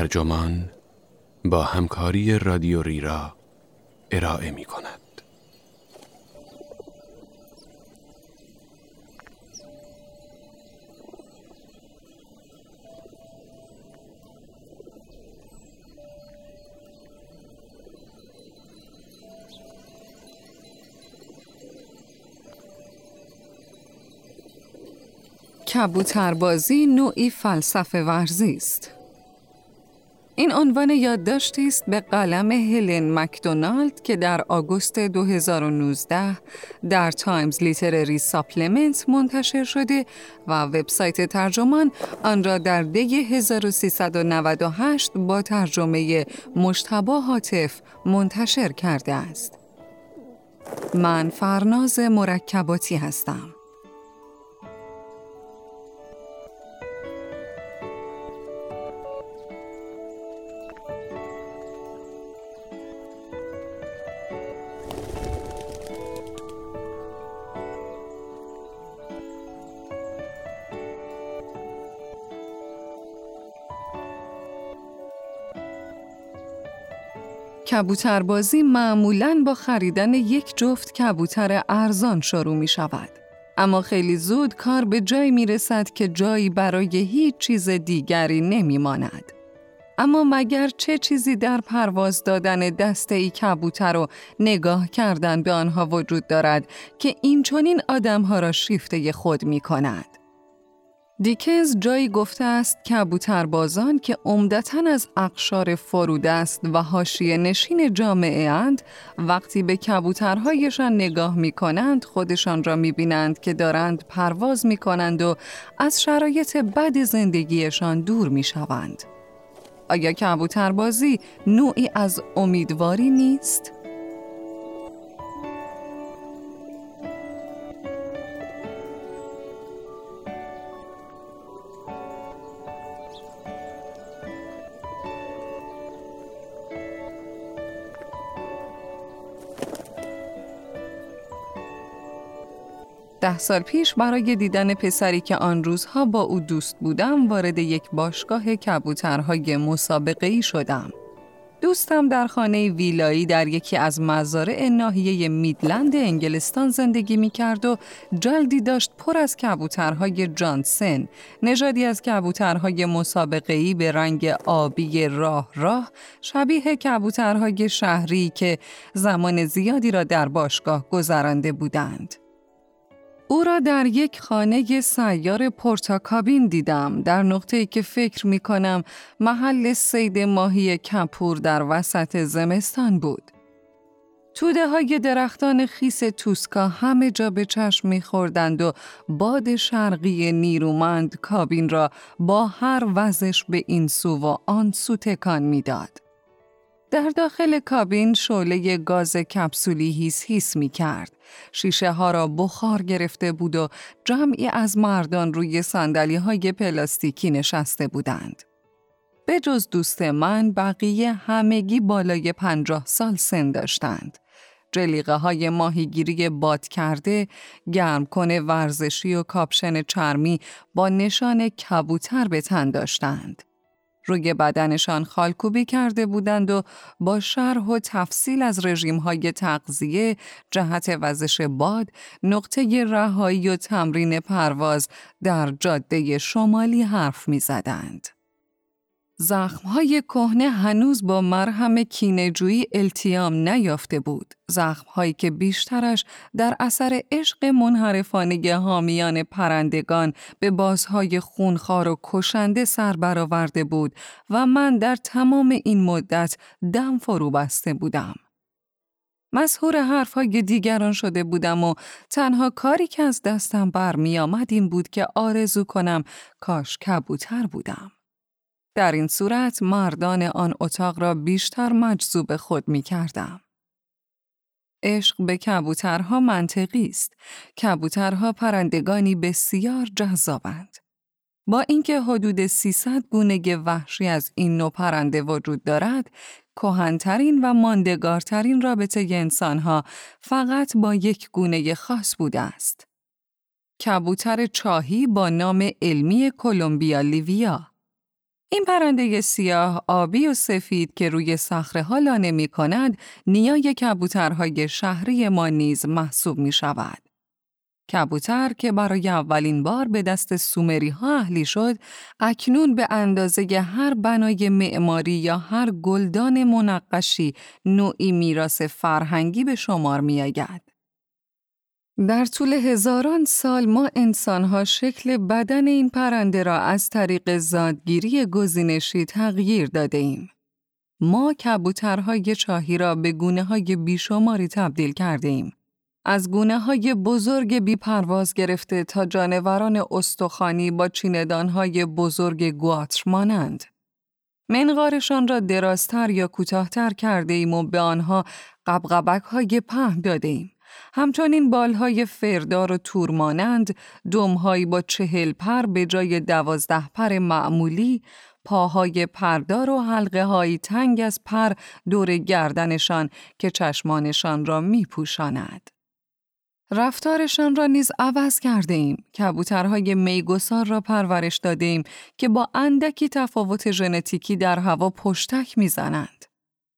ترجمان با همکاری رادیو ریرا ارائه می کند. کبوتربازی نوعی فلسفه ورزی است. این عنوان یادداشتی است به قلم هلن مکدونالد که در آگوست 2019 در Times Literary Supplement منتشر شده و وبسایت ترجمان آن را در دی 1398 با ترجمه مجتبی هاتف منتشر کرده است. من فرناز مرکباتی هستم. کبوتربازی معمولاً با خریدن یک جفت کبوتر ارزان شروع می شود. اما خیلی زود کار به جایی می رسد که جایی برای هیچ چیز دیگری نمی ماند. اما مگر چه چیزی در پرواز دادن دسته ای کبوتر و نگاه کردن به آنها وجود دارد که این چونین آدمها را شیفته خود می کند؟ دیکنز جایی گفته است کبوتربازان که عمدتا از اقشار فرودست و حاشیه نشین جامعه اند وقتی به کبوترهایشان نگاه می کنند خودشان را می بینند که دارند پرواز می کنند و از شرایط بد زندگیشان دور می شوند. آیا کبوتربازی نوعی از امیدواری نیست؟ ده سال پیش برای دیدن پسری که آن روزها با او دوست بودم وارد یک باشگاه کبوترهای مسابقه ای شدم. دوستم در خانه ویلایی در یکی از مزارع ناحیه میدلند انگلستان زندگی می کرد و جلدی داشت پر از کبوترهای جانسن، نژادی از کبوترهای مسابقه ای به رنگ آبی راه راه، شبیه کبوترهای شهری که زمان زیادی را در باشگاه گذرانده بودند. او را در یک خانه سیار پورتاکابین دیدم در نقطه‌ای که فکر می کنم محل سید ماهی کپور در وسط زمستان بود. توده های درختان خیس توسکا همه جا به چشم میخوردند و باد شرقی نیرومند کابین را با هر وزش به این سو و آن سو تکان می‌داد. در داخل کابین شعله گاز کپسولی هیس هیس می کرد. شیشه ها را بخار گرفته بود و جمعی از مردان روی صندلی های پلاستیکی نشسته بودند. به جز دوست من بقیه همگی بالای پنجاه سال سن داشتند. جلیقه های ماهیگیری باد کرده، گرم کن ورزشی و کاپشن چرمی با نشان کبوتر به تن داشتند. روی بدنشان خالکوبی کرده بودند و با شرح و تفصیل از های تغذیه، جهت وزش باد، نقطه رهایی و تمرین پرواز در جاده شمالی حرف می زدند. زخمهای کهنه هنوز با مرهم کینجویی التیام نیافته بود. زخمهایی که بیشترش در اثر عشق منحرفانه حامیان پرندگان به بازهای خونخوار و کشنده سر برآورده بود و من در تمام این مدت دم فرو بسته بودم. مسهور حرفهای دیگران شده بودم و تنها کاری که از دستم برمی آمد این بود که آرزو کنم کاش کبوتر بودم. در این صورت مردان آن اتاق را بیشتر مجذوب خود می کردم. عشق به کبوترها منطقی است. کبوترها پرندگانی بسیار جذابند. با اینکه حدود 300 گونه وحشی از این نوع پرنده وجود دارد، کهنترین و ماندگارترین رابطه انسانها فقط با یک گونه خاص بوده است. کبوتر چاهی با نام علمی کلمبیا لیویا این پرنده سیاه آبی و سفید که روی صخره ها لانه می کند نیای کبوترهای شهری ما نیز محسوب می شود. کبوتر که برای اولین بار به دست سومری ها اهلی شد، اکنون به اندازه هر بنای معماری یا هر گلدان منقشی نوعی میراث فرهنگی به شمار می آید. در طول هزاران سال ما انسانها شکل بدن این پرنده را از طریق زادگیری گزینشی تغییر داده ایم. ما کبوترهای چاهی را به گونه های بیشماری تبدیل کرده ایم. از گونه های بزرگ بی پرواز گرفته تا جانوران استخوانی با های بزرگ گواتر مانند. منقارشان را درازتر یا کوتاهتر کرده ایم و به آنها قبقبک های پهن داده ایم. همچنین بالهای فردار و تور مانند دمهایی با چهل پر به جای دوازده پر معمولی پاهای پردار و حلقه های تنگ از پر دور گردنشان که چشمانشان را می پوشاند. رفتارشان را نیز عوض کرده ایم. کبوترهای میگسار را پرورش داده ایم که با اندکی تفاوت ژنتیکی در هوا پشتک می‌زنند.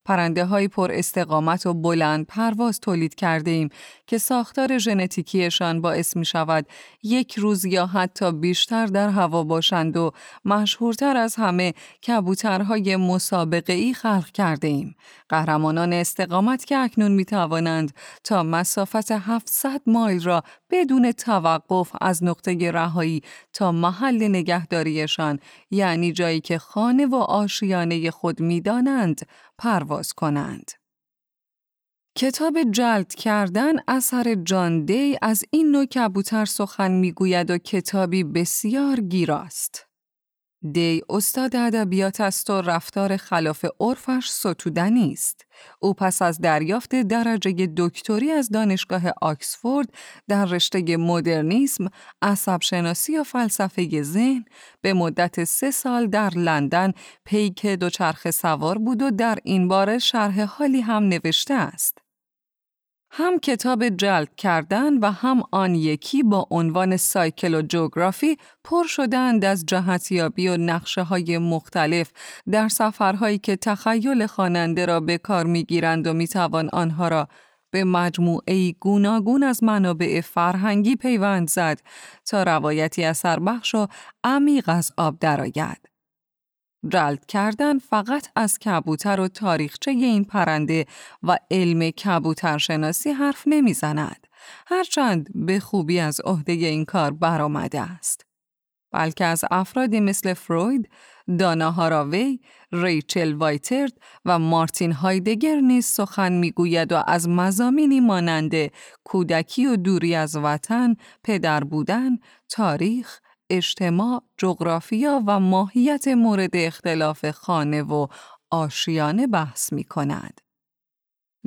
پرنده های پر استقامت و بلند پرواز تولید کرده ایم که ساختار ژنتیکیشان باعث می شود یک روز یا حتی بیشتر در هوا باشند و مشهورتر از همه کبوترهای مسابقه ای خلق کرده ایم. قهرمانان استقامت که اکنون می توانند تا مسافت 700 مایل را بدون توقف از نقطه رهایی تا محل نگهداریشان یعنی جایی که خانه و آشیانه خود می دانند پرواز کنند. کتاب جلد کردن اثر جان دی از این نوع کبوتر سخن می‌گوید و کتابی بسیار گیراست. دی استاد ادبیات است و رفتار خلاف عرفش ستودنی است. او پس از دریافت درجه دکتری از دانشگاه آکسفورد در رشته مدرنیسم، عصب شناسی و فلسفه ذهن به مدت سه سال در لندن پیک دوچرخه سوار بود و در این باره شرح حالی هم نوشته است. هم کتاب جلد کردن و هم آن یکی با عنوان سایکل و جغرافی پر شدند از جهتیابی و نقشه های مختلف در سفرهایی که تخیل خواننده را به کار می‌گیرند و می‌توان آنها را به مجموعه گوناگون از منابع فرهنگی پیوند زد تا روایتی اثر بخش و عمیق از آب درآید. جلد کردن فقط از کبوتر و تاریخچه این پرنده و علم کبوترشناسی حرف نمی‌زند. هرچند به خوبی از عهده این کار برآمده است. بلکه از افرادی مثل فروید، دانا هاراوی، ریچل وایترد و مارتین هایدگر نیز سخن می‌گوید و از مزامینی مانند کودکی و دوری از وطن، پدر بودن، تاریخ، اجتماع، جغرافیا و ماهیت مورد اختلاف خانه و آشیانه بحث می کند.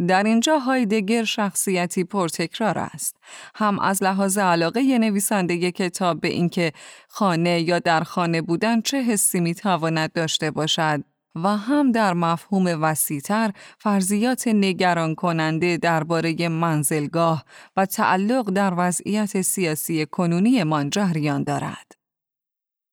در اینجا هایدگر شخصیتی پرتکرار است. هم از لحاظ علاقه نویسنده کتاب به اینکه خانه یا در خانه بودن چه حسی می تواند داشته باشد و هم در مفهوم وسیعتر فرضیات نگران کننده درباره منزلگاه و تعلق در وضعیت سیاسی کنونی من جریان دارد.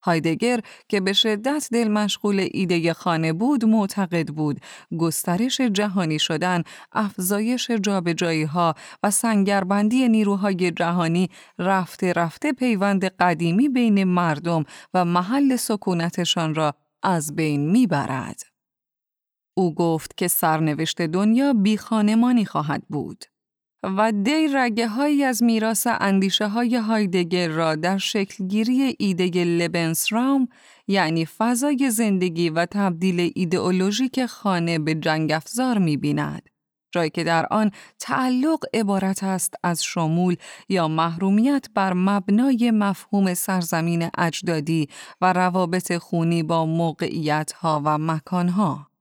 هایدگر که به شدت دل مشغول ایده خانه بود معتقد بود گسترش جهانی شدن، افزایش جابجایی ها و سنگربندی نیروهای جهانی رفته رفته پیوند قدیمی بین مردم و محل سکونتشان را از بین می‌برد. او گفت که سرنوشت دنیا بی خانمانی خواهد بود. و دی رگه هایی از میراث اندیشه های هایدگر را در شکلگیری ایده لبنسرام یعنی فضای زندگی و تبدیل ایدئولوژیک خانه به جنگ افزار می بیند. جایی که در آن تعلق عبارت است از شمول یا محرومیت بر مبنای مفهوم سرزمین اجدادی و روابط خونی با موقعیت ها و مکان ها.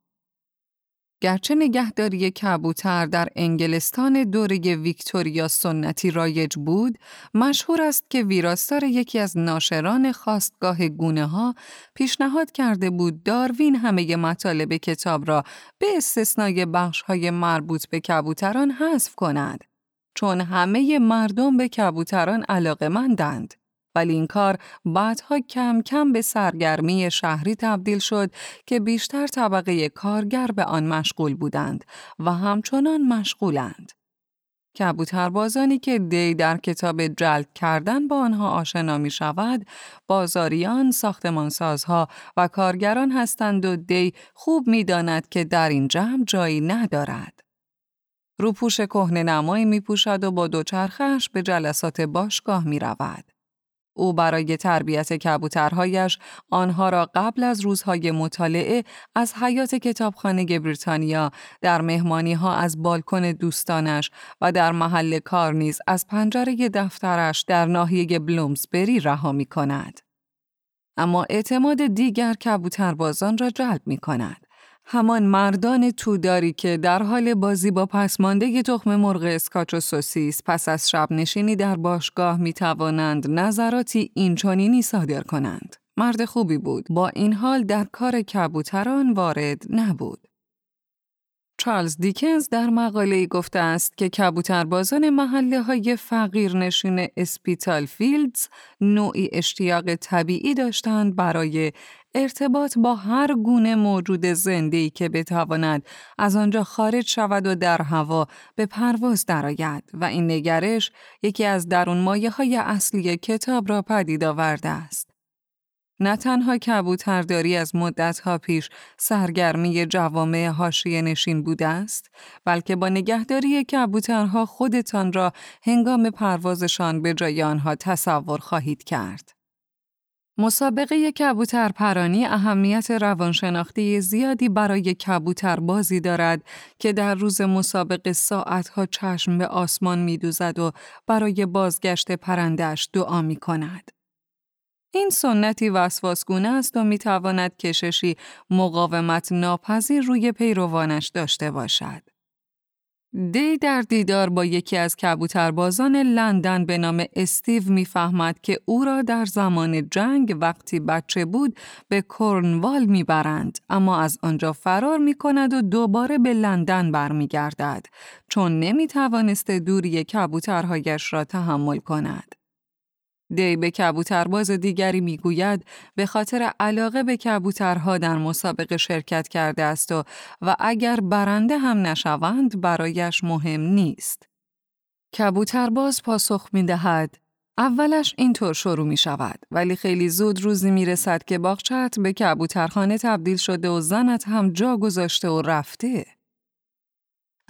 گرچه نگهداری کبوتر در انگلستان دوره ویکتوریا سنتی رایج بود، مشهور است که ویراستار یکی از ناشران خواستگاه گونه ها پیشنهاد کرده بود داروین همه مطالب کتاب را به استثنای بخش های مربوط به کبوتران حذف کند. چون همه مردم به کبوتران علاقه مندند. ولی این کار بعدها کم کم به سرگرمی شهری تبدیل شد که بیشتر طبقه کارگر به آن مشغول بودند و همچنان مشغولند. کبوتربازانی که دی در کتاب جلد کردن با آنها آشنا می شود، بازاریان، ساختمانسازها و کارگران هستند و دی خوب می داند که در این جمع جایی ندارد. روپوش کهنه نمایی می پوشد و با دوچرخش به جلسات باشگاه می رود. او برای تربیت کبوترهایش آنها را قبل از روزهای مطالعه از حیات کتابخانه بریتانیا در مهمانی ها از بالکن دوستانش و در محل کار نیز از پنجره دفترش در ناحیه بلومزبری رها می کند. اما اعتماد دیگر کبوتربازان را جلب می کند. همان مردان توداری که در حال بازی با پسمانده تخم مرغ اسکاچ و سوسیس پس از شب نشینی در باشگاه می توانند نظراتی اینچنینی صادر کنند. مرد خوبی بود با این حال در کار کبوتران وارد نبود. چارلز دیکنز در مقاله گفته است که کبوتربازان محله های فقیر نشین اسپیتال فیلدز نوعی اشتیاق طبیعی داشتند برای ارتباط با هر گونه موجود زنده‌ای که بتواند از آنجا خارج شود و در هوا به پرواز درآید و این نگرش یکی از درون مایه های اصلی کتاب را پدید آورده است. نه تنها کبوترداری از مدتها پیش سرگرمی جوامع حاشیه نشین بوده است، بلکه با نگهداری کبوترها خودتان را هنگام پروازشان به جای آنها تصور خواهید کرد. مسابقه کبوتر پرانی اهمیت روانشناختی زیادی برای کبوتر بازی دارد که در روز مسابقه ساعتها چشم به آسمان می دوزد و برای بازگشت پرندش دعا می کند. این سنتی وسواسگونه است و می تواند کششی مقاومت ناپذیر روی پیروانش داشته باشد. دی در دیدار با یکی از کبوتربازان لندن به نام استیو می‌فهمد که او را در زمان جنگ وقتی بچه بود به کرنوال می‌برند اما از آنجا فرار می کند و دوباره به لندن برمیگردد چون نمی توانسته دوری کبوترهایش را تحمل کند. دی به کبوترباز دیگری می‌گوید به خاطر علاقه به کبوترها در مسابقه شرکت کرده است و, و اگر برنده هم نشوند برایش مهم نیست. کبوترباز پاسخ می دهد اولش اینطور شروع می شود ولی خیلی زود روزی می رسد که باغچت به کبوترخانه تبدیل شده و زنت هم جا گذاشته و رفته.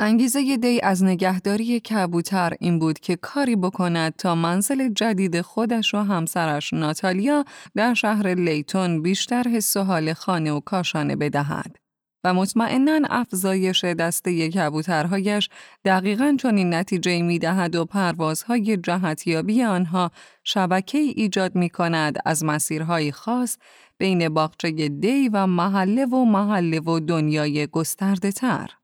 انگیزه دی از نگهداری کبوتر این بود که کاری بکند تا منزل جدید خودش و همسرش ناتالیا در شهر لیتون بیشتر حس و حال خانه و کاشانه بدهد. و مطمئنا افزایش دسته کبوترهایش دقیقا چنین نتیجه می دهد و پروازهای جهتیابی آنها شبکه ایجاد می کند از مسیرهای خاص بین باغچه دی و محله و محله و دنیای گسترده تر.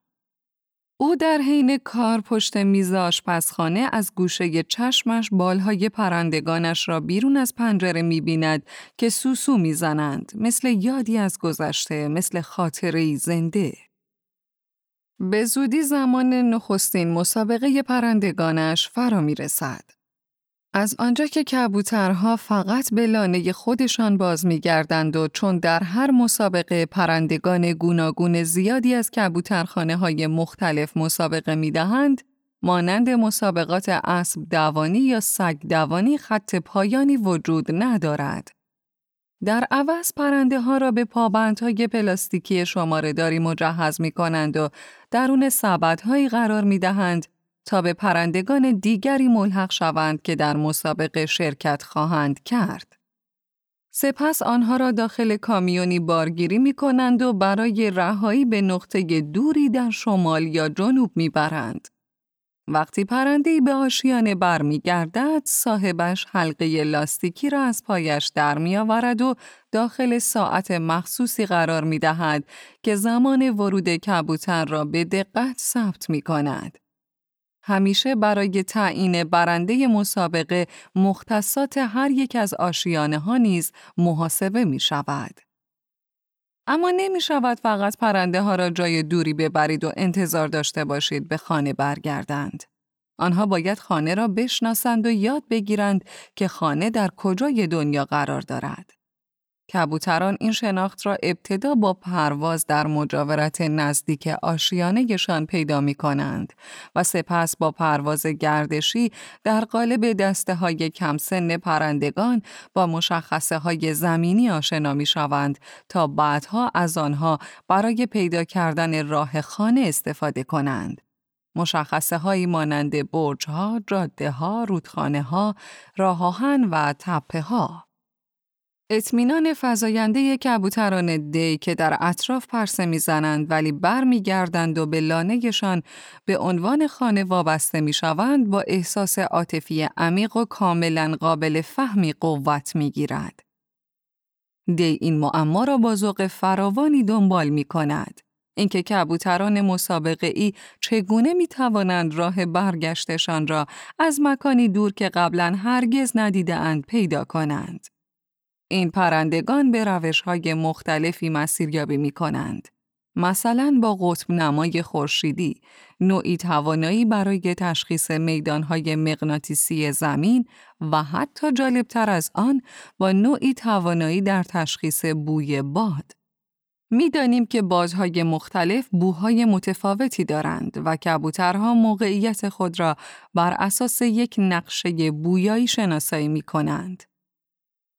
او در حین کار پشت میز آشپزخانه از گوشه چشمش بالهای پرندگانش را بیرون از پنجره می‌بیند که سوسو می‌زنند مثل یادی از گذشته مثل خاطره زنده. به زودی زمان نخستین مسابقه پرندگانش فرا می رسد. از آنجا که کبوترها فقط به لانه خودشان باز میگردند و چون در هر مسابقه پرندگان گوناگون زیادی از کبوترخانه های مختلف مسابقه می دهند، مانند مسابقات اسب دوانی یا سگ دوانی خط پایانی وجود ندارد. در عوض پرنده ها را به پابندهای پلاستیکی شماره داری مجهز می کنند و درون سبدهایی قرار می دهند تا به پرندگان دیگری ملحق شوند که در مسابقه شرکت خواهند کرد. سپس آنها را داخل کامیونی بارگیری می کنند و برای رهایی به نقطه دوری در شمال یا جنوب می برند. وقتی پرندهی به آشیانه برمیگردد صاحبش حلقه لاستیکی را از پایش در می آورد و داخل ساعت مخصوصی قرار می دهد که زمان ورود کبوتر را به دقت ثبت می کند. همیشه برای تعیین برنده مسابقه مختصات هر یک از آشیانه ها نیز محاسبه می شود. اما نمی شود فقط پرنده ها را جای دوری ببرید و انتظار داشته باشید به خانه برگردند. آنها باید خانه را بشناسند و یاد بگیرند که خانه در کجای دنیا قرار دارد. کبوتران این شناخت را ابتدا با پرواز در مجاورت نزدیک آشیانهشان پیدا می کنند و سپس با پرواز گردشی در قالب دسته های کمسن پرندگان با مشخصه های زمینی آشنا می شوند تا بعدها از آنها برای پیدا کردن راه خانه استفاده کنند. مشخصه هایی مانند برج ها، جاده ها، رودخانه ها، راه و تپه ها. اطمینان فزاینده کبوتران دی که در اطراف پرسه می‌زنند ولی برمیگردند و به لانهشان به عنوان خانه وابسته می‌شوند با احساس عاطفی عمیق و کاملا قابل فهمی قوت می‌گیرد. دی این معما را با ذوق فراوانی دنبال می کند. اینکه کبوتران مسابقه ای چگونه می توانند راه برگشتشان را از مکانی دور که قبلا هرگز ندیده اند پیدا کنند. این پرندگان به روش های مختلفی مسیریابی می کنند. مثلا با قطب نمای خورشیدی، نوعی توانایی برای تشخیص میدانهای مغناطیسی زمین و حتی جالبتر از آن با نوعی توانایی در تشخیص بوی باد. می‌دانیم که بازهای مختلف بوهای متفاوتی دارند و کبوترها موقعیت خود را بر اساس یک نقشه بویایی شناسایی می کنند.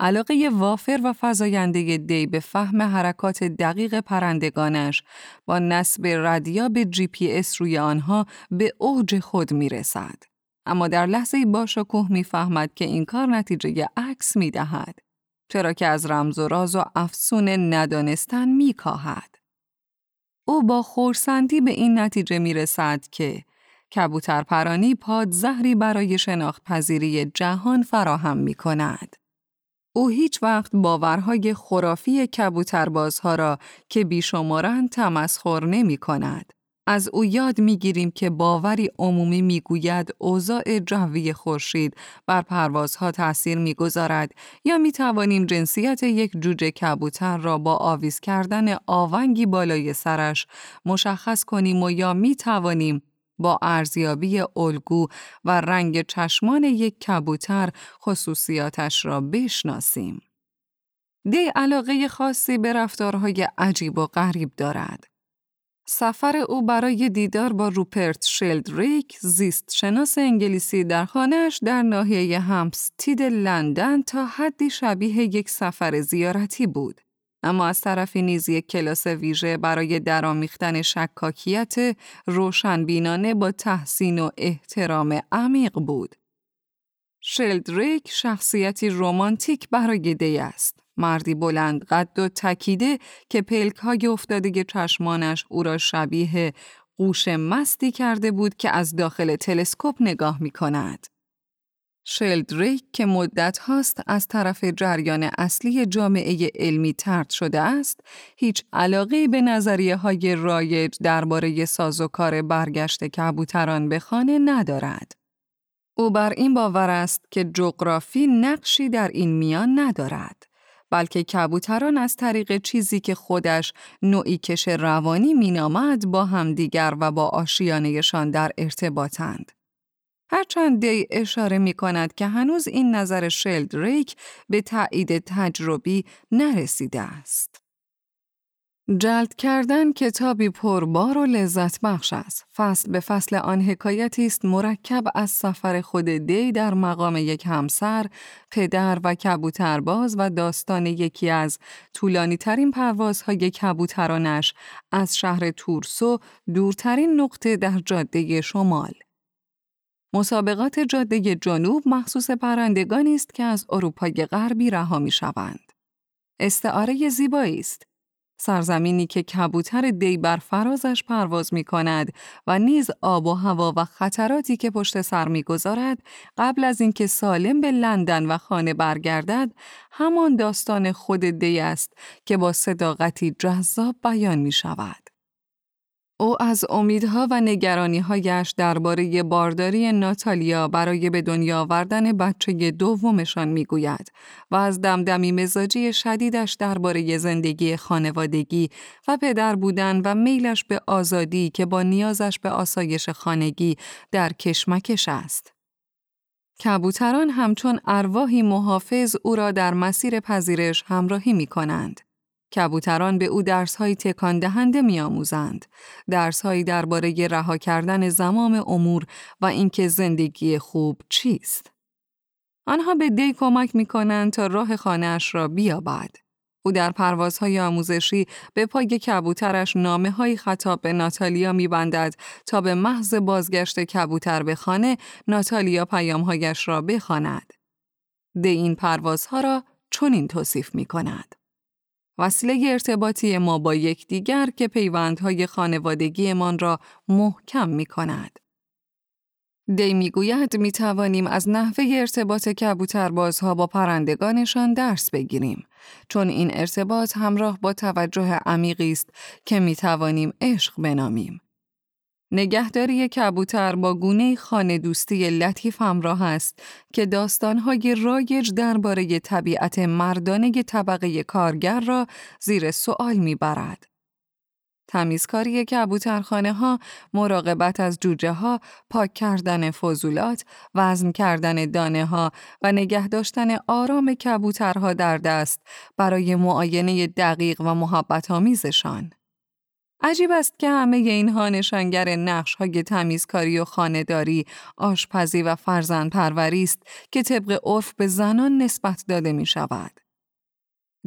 علاقه وافر و فضاینده دی به فهم حرکات دقیق پرندگانش با نصب ردیا به جی پی اس روی آنها به اوج خود می رسد. اما در لحظه با شکوه می فهمد که این کار نتیجه عکس می دهد. چرا که از رمز و راز و افسون ندانستن می کاهد. او با خورسندی به این نتیجه می رسد که کبوتر پرانی پاد زهری برای شناخت پذیری جهان فراهم می کند. او هیچ وقت باورهای خرافی کبوتربازها را که بیشمارند تمسخر نمی کند. از او یاد می گیریم که باوری عمومی می گوید اوضاع جوی خورشید بر پروازها تأثیر می گذارد یا می توانیم جنسیت یک جوجه کبوتر را با آویز کردن آونگی بالای سرش مشخص کنیم و یا می توانیم با ارزیابی الگو و رنگ چشمان یک کبوتر خصوصیاتش را بشناسیم. دی علاقه خاصی به رفتارهای عجیب و غریب دارد. سفر او برای دیدار با روپرت شلدریک زیست شناس انگلیسی در خانهش در ناحیه همستید لندن تا حدی شبیه یک سفر زیارتی بود. اما از طرفی نیز یک کلاس ویژه برای درامیختن شکاکیت روشنبینانه با تحسین و احترام عمیق بود. شلدریک شخصیتی رومانتیک برای دی است. مردی بلند قد و تکیده که پلک های افتاده چشمانش او را شبیه قوش مستی کرده بود که از داخل تلسکوپ نگاه می کند. شلدریک که مدت هاست از طرف جریان اصلی جامعه علمی ترد شده است، هیچ علاقه به نظریه های رایج درباره سازوکار برگشت کبوتران به خانه ندارد. او بر این باور است که جغرافی نقشی در این میان ندارد. بلکه کبوتران از طریق چیزی که خودش نوعی کش روانی مینامد با همدیگر و با آشیانهشان در ارتباطند. هرچند دی اشاره می کند که هنوز این نظر شلدریک به تایید تجربی نرسیده است. جلد کردن کتابی پربار و لذت بخش است. فصل به فصل آن حکایتی است مرکب از سفر خود دی در مقام یک همسر، پدر و کبوترباز و داستان یکی از طولانی ترین پروازهای کبوترانش از شهر تورسو دورترین نقطه در جاده شمال. مسابقات جاده جنوب مخصوص پرندگانی است که از اروپای غربی رها می شوند. استعاره زیبایی است. سرزمینی که کبوتر دی بر فرازش پرواز می کند و نیز آب و هوا و خطراتی که پشت سر می گذارد قبل از اینکه سالم به لندن و خانه برگردد همان داستان خود دی است که با صداقتی جذاب بیان می شود. او از امیدها و نگرانیهایش درباره بارداری ناتالیا برای به دنیا آوردن بچه دومشان می‌گوید و از دمدمی مزاجی شدیدش درباره زندگی خانوادگی و پدر بودن و میلش به آزادی که با نیازش به آسایش خانگی در کشمکش است. کبوتران همچون ارواحی محافظ او را در مسیر پذیرش همراهی می کنند. کبوتران به او درسهایی تکان دهنده میآموزند درسهایی درباره رها کردن زمام امور و اینکه زندگی خوب چیست آنها به دی کمک می کنند تا راه خانهاش را بیابد او در پروازهای آموزشی به پای کبوترش نامه های خطاب به ناتالیا می بندد تا به محض بازگشت کبوتر به خانه ناتالیا پیامهایش را بخواند. دی این پروازها را چنین توصیف می کند. وسیله ارتباطی ما با یکدیگر که پیوندهای خانوادگیمان را محکم می کند. دی می‌گوید می توانیم از نحوه ارتباط کبوتربازها با پرندگانشان درس بگیریم چون این ارتباط همراه با توجه عمیقی است که می توانیم عشق بنامیم. نگهداری کبوتر با گونه خانه دوستی لطیف همراه است که داستانهای رایج درباره طبیعت مردانه طبقه کارگر را زیر سوال می‌برد. تمیزکاری کبوترخانه ها، مراقبت از جوجه ها، پاک کردن فضولات، وزن کردن دانه ها و نگه داشتن آرام کبوترها در دست برای معاینه دقیق و محبت آمیزشان. عجیب است که همه اینها نشانگر نقش های تمیزکاری و خانهداری، آشپزی و فرزند پروری است که طبق عرف به زنان نسبت داده می شود.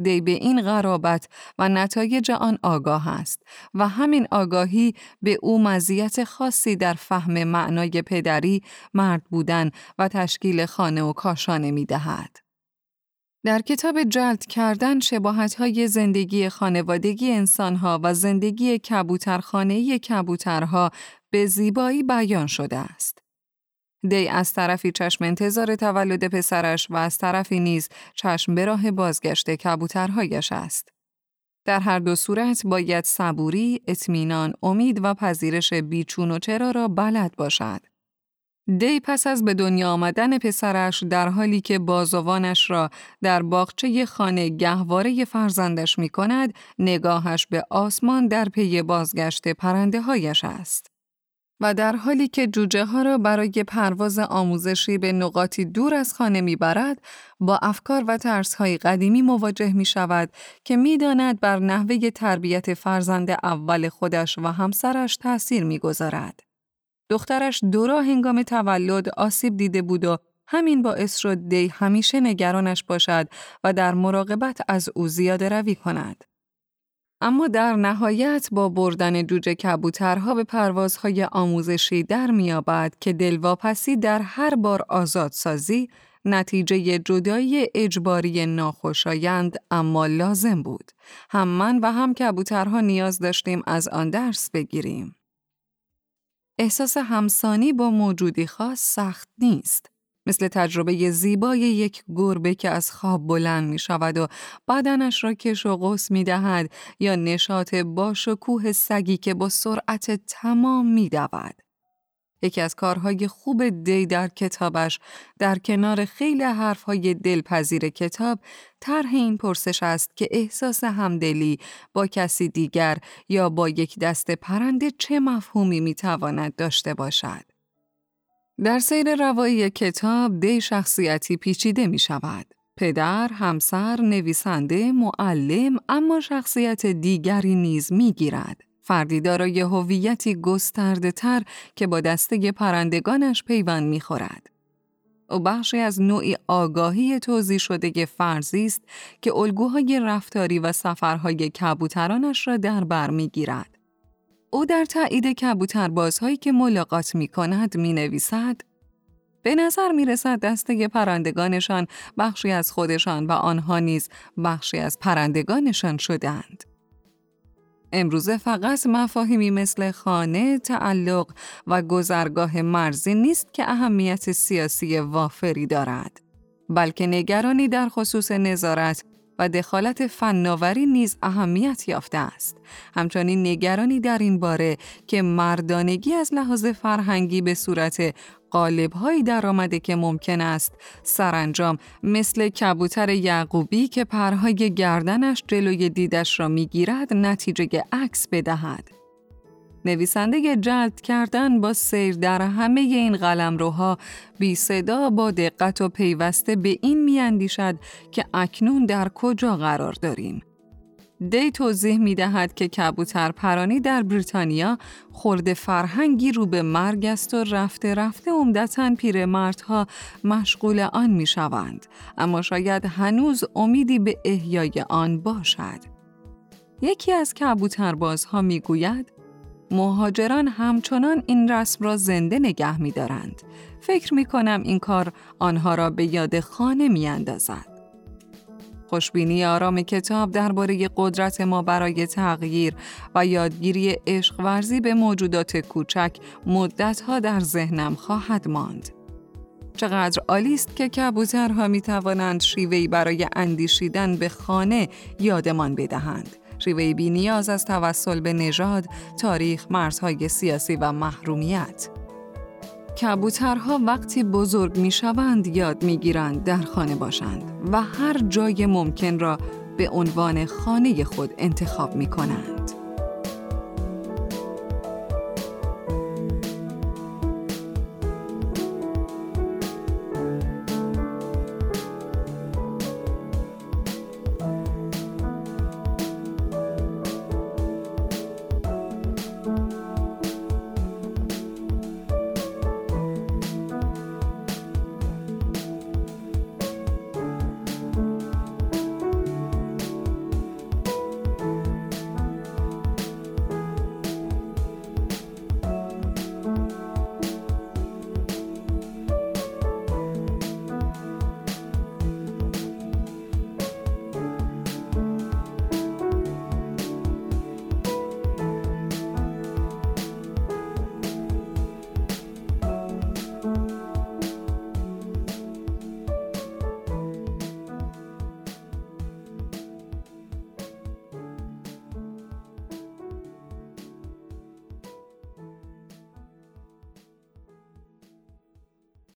دی به این غرابت و نتایج آن آگاه است و همین آگاهی به او مزیت خاصی در فهم معنای پدری، مرد بودن و تشکیل خانه و کاشانه می دهد. در کتاب جلد کردن شباهت های زندگی خانوادگی انسانها و زندگی کبوترخانه کبوترها به زیبایی بیان شده است. دی از طرفی چشم انتظار تولد پسرش و از طرفی نیز چشم به راه بازگشت کبوترهایش است. در هر دو صورت باید صبوری، اطمینان، امید و پذیرش بیچون و چرا را بلد باشد. دی پس از به دنیا آمدن پسرش در حالی که بازوانش را در باغچه خانه گهواره فرزندش می کند، نگاهش به آسمان در پی بازگشت پرنده هایش است. و در حالی که جوجه ها را برای پرواز آموزشی به نقاطی دور از خانه می برد، با افکار و ترس های قدیمی مواجه می شود که می داند بر نحوه تربیت فرزند اول خودش و همسرش تأثیر می گذارد. دخترش دورا هنگام تولد آسیب دیده بود و همین باعث شد دی همیشه نگرانش باشد و در مراقبت از او زیاده روی کند. اما در نهایت با بردن جوجه کبوترها به پروازهای آموزشی در میابد که دلواپسی در هر بار آزادسازی نتیجه جدایی اجباری ناخوشایند اما لازم بود. هم من و هم کبوترها نیاز داشتیم از آن درس بگیریم. احساس همسانی با موجودی خاص سخت نیست. مثل تجربه زیبای یک گربه که از خواب بلند می شود و بدنش را کش و قوس می دهد یا نشاط باش و کوه سگی که با سرعت تمام می دود. یکی از کارهای خوب دی در کتابش در کنار خیلی حرفهای دلپذیر کتاب طرح این پرسش است که احساس همدلی با کسی دیگر یا با یک دست پرنده چه مفهومی می‌تواند داشته باشد. در سیر روایی کتاب دی شخصیتی پیچیده می شود. پدر، همسر، نویسنده، معلم اما شخصیت دیگری نیز می گیرد. فردی دارای هویتی گسترده تر که با دسته پرندگانش پیوند می خورد. او بخشی از نوعی آگاهی توضیح شده فرضی است که الگوهای رفتاری و سفرهای کبوترانش را در بر می گیرد. او در تایید کبوتربازهایی که ملاقات می کند می نویسد به نظر می رسد دسته پرندگانشان بخشی از خودشان و آنها نیز بخشی از پرندگانشان شدند. امروزه فقط مفاهیمی مثل خانه، تعلق و گذرگاه مرزی نیست که اهمیت سیاسی وافری دارد، بلکه نگرانی در خصوص نظارت و دخالت فناوری نیز اهمیت یافته است. همچنین نگرانی در این باره که مردانگی از لحاظ فرهنگی به صورت قالبهایی در آمده که ممکن است سرانجام مثل کبوتر یعقوبی که پرهای گردنش جلوی دیدش را می‌گیرد نتیجه عکس بدهد. نویسنده جلد کردن با سیر در همه این قلمروها بی صدا با دقت و پیوسته به این میاندیشد که اکنون در کجا قرار داریم. دی توضیح می دهد که کبوتر پرانی در بریتانیا خورد فرهنگی رو به مرگ است و رفته رفته عمدتا پیرمردها مشغول آن می شوند. اما شاید هنوز امیدی به احیای آن باشد. یکی از کبوتربازها می گوید مهاجران همچنان این رسم را زنده نگه می دارند. فکر می کنم این کار آنها را به یاد خانه می اندازد. خوشبینی آرام کتاب درباره قدرت ما برای تغییر و یادگیری عشق ورزی به موجودات کوچک مدتها در ذهنم خواهد ماند. چقدر عالی است که کبوترها می توانند شیوهی برای اندیشیدن به خانه یادمان بدهند. شیوه بی نیاز از توسل به نژاد، تاریخ، مرزهای سیاسی و محرومیت. کبوترها وقتی بزرگ می شوند یاد می گیرند در خانه باشند و هر جای ممکن را به عنوان خانه خود انتخاب می کنند.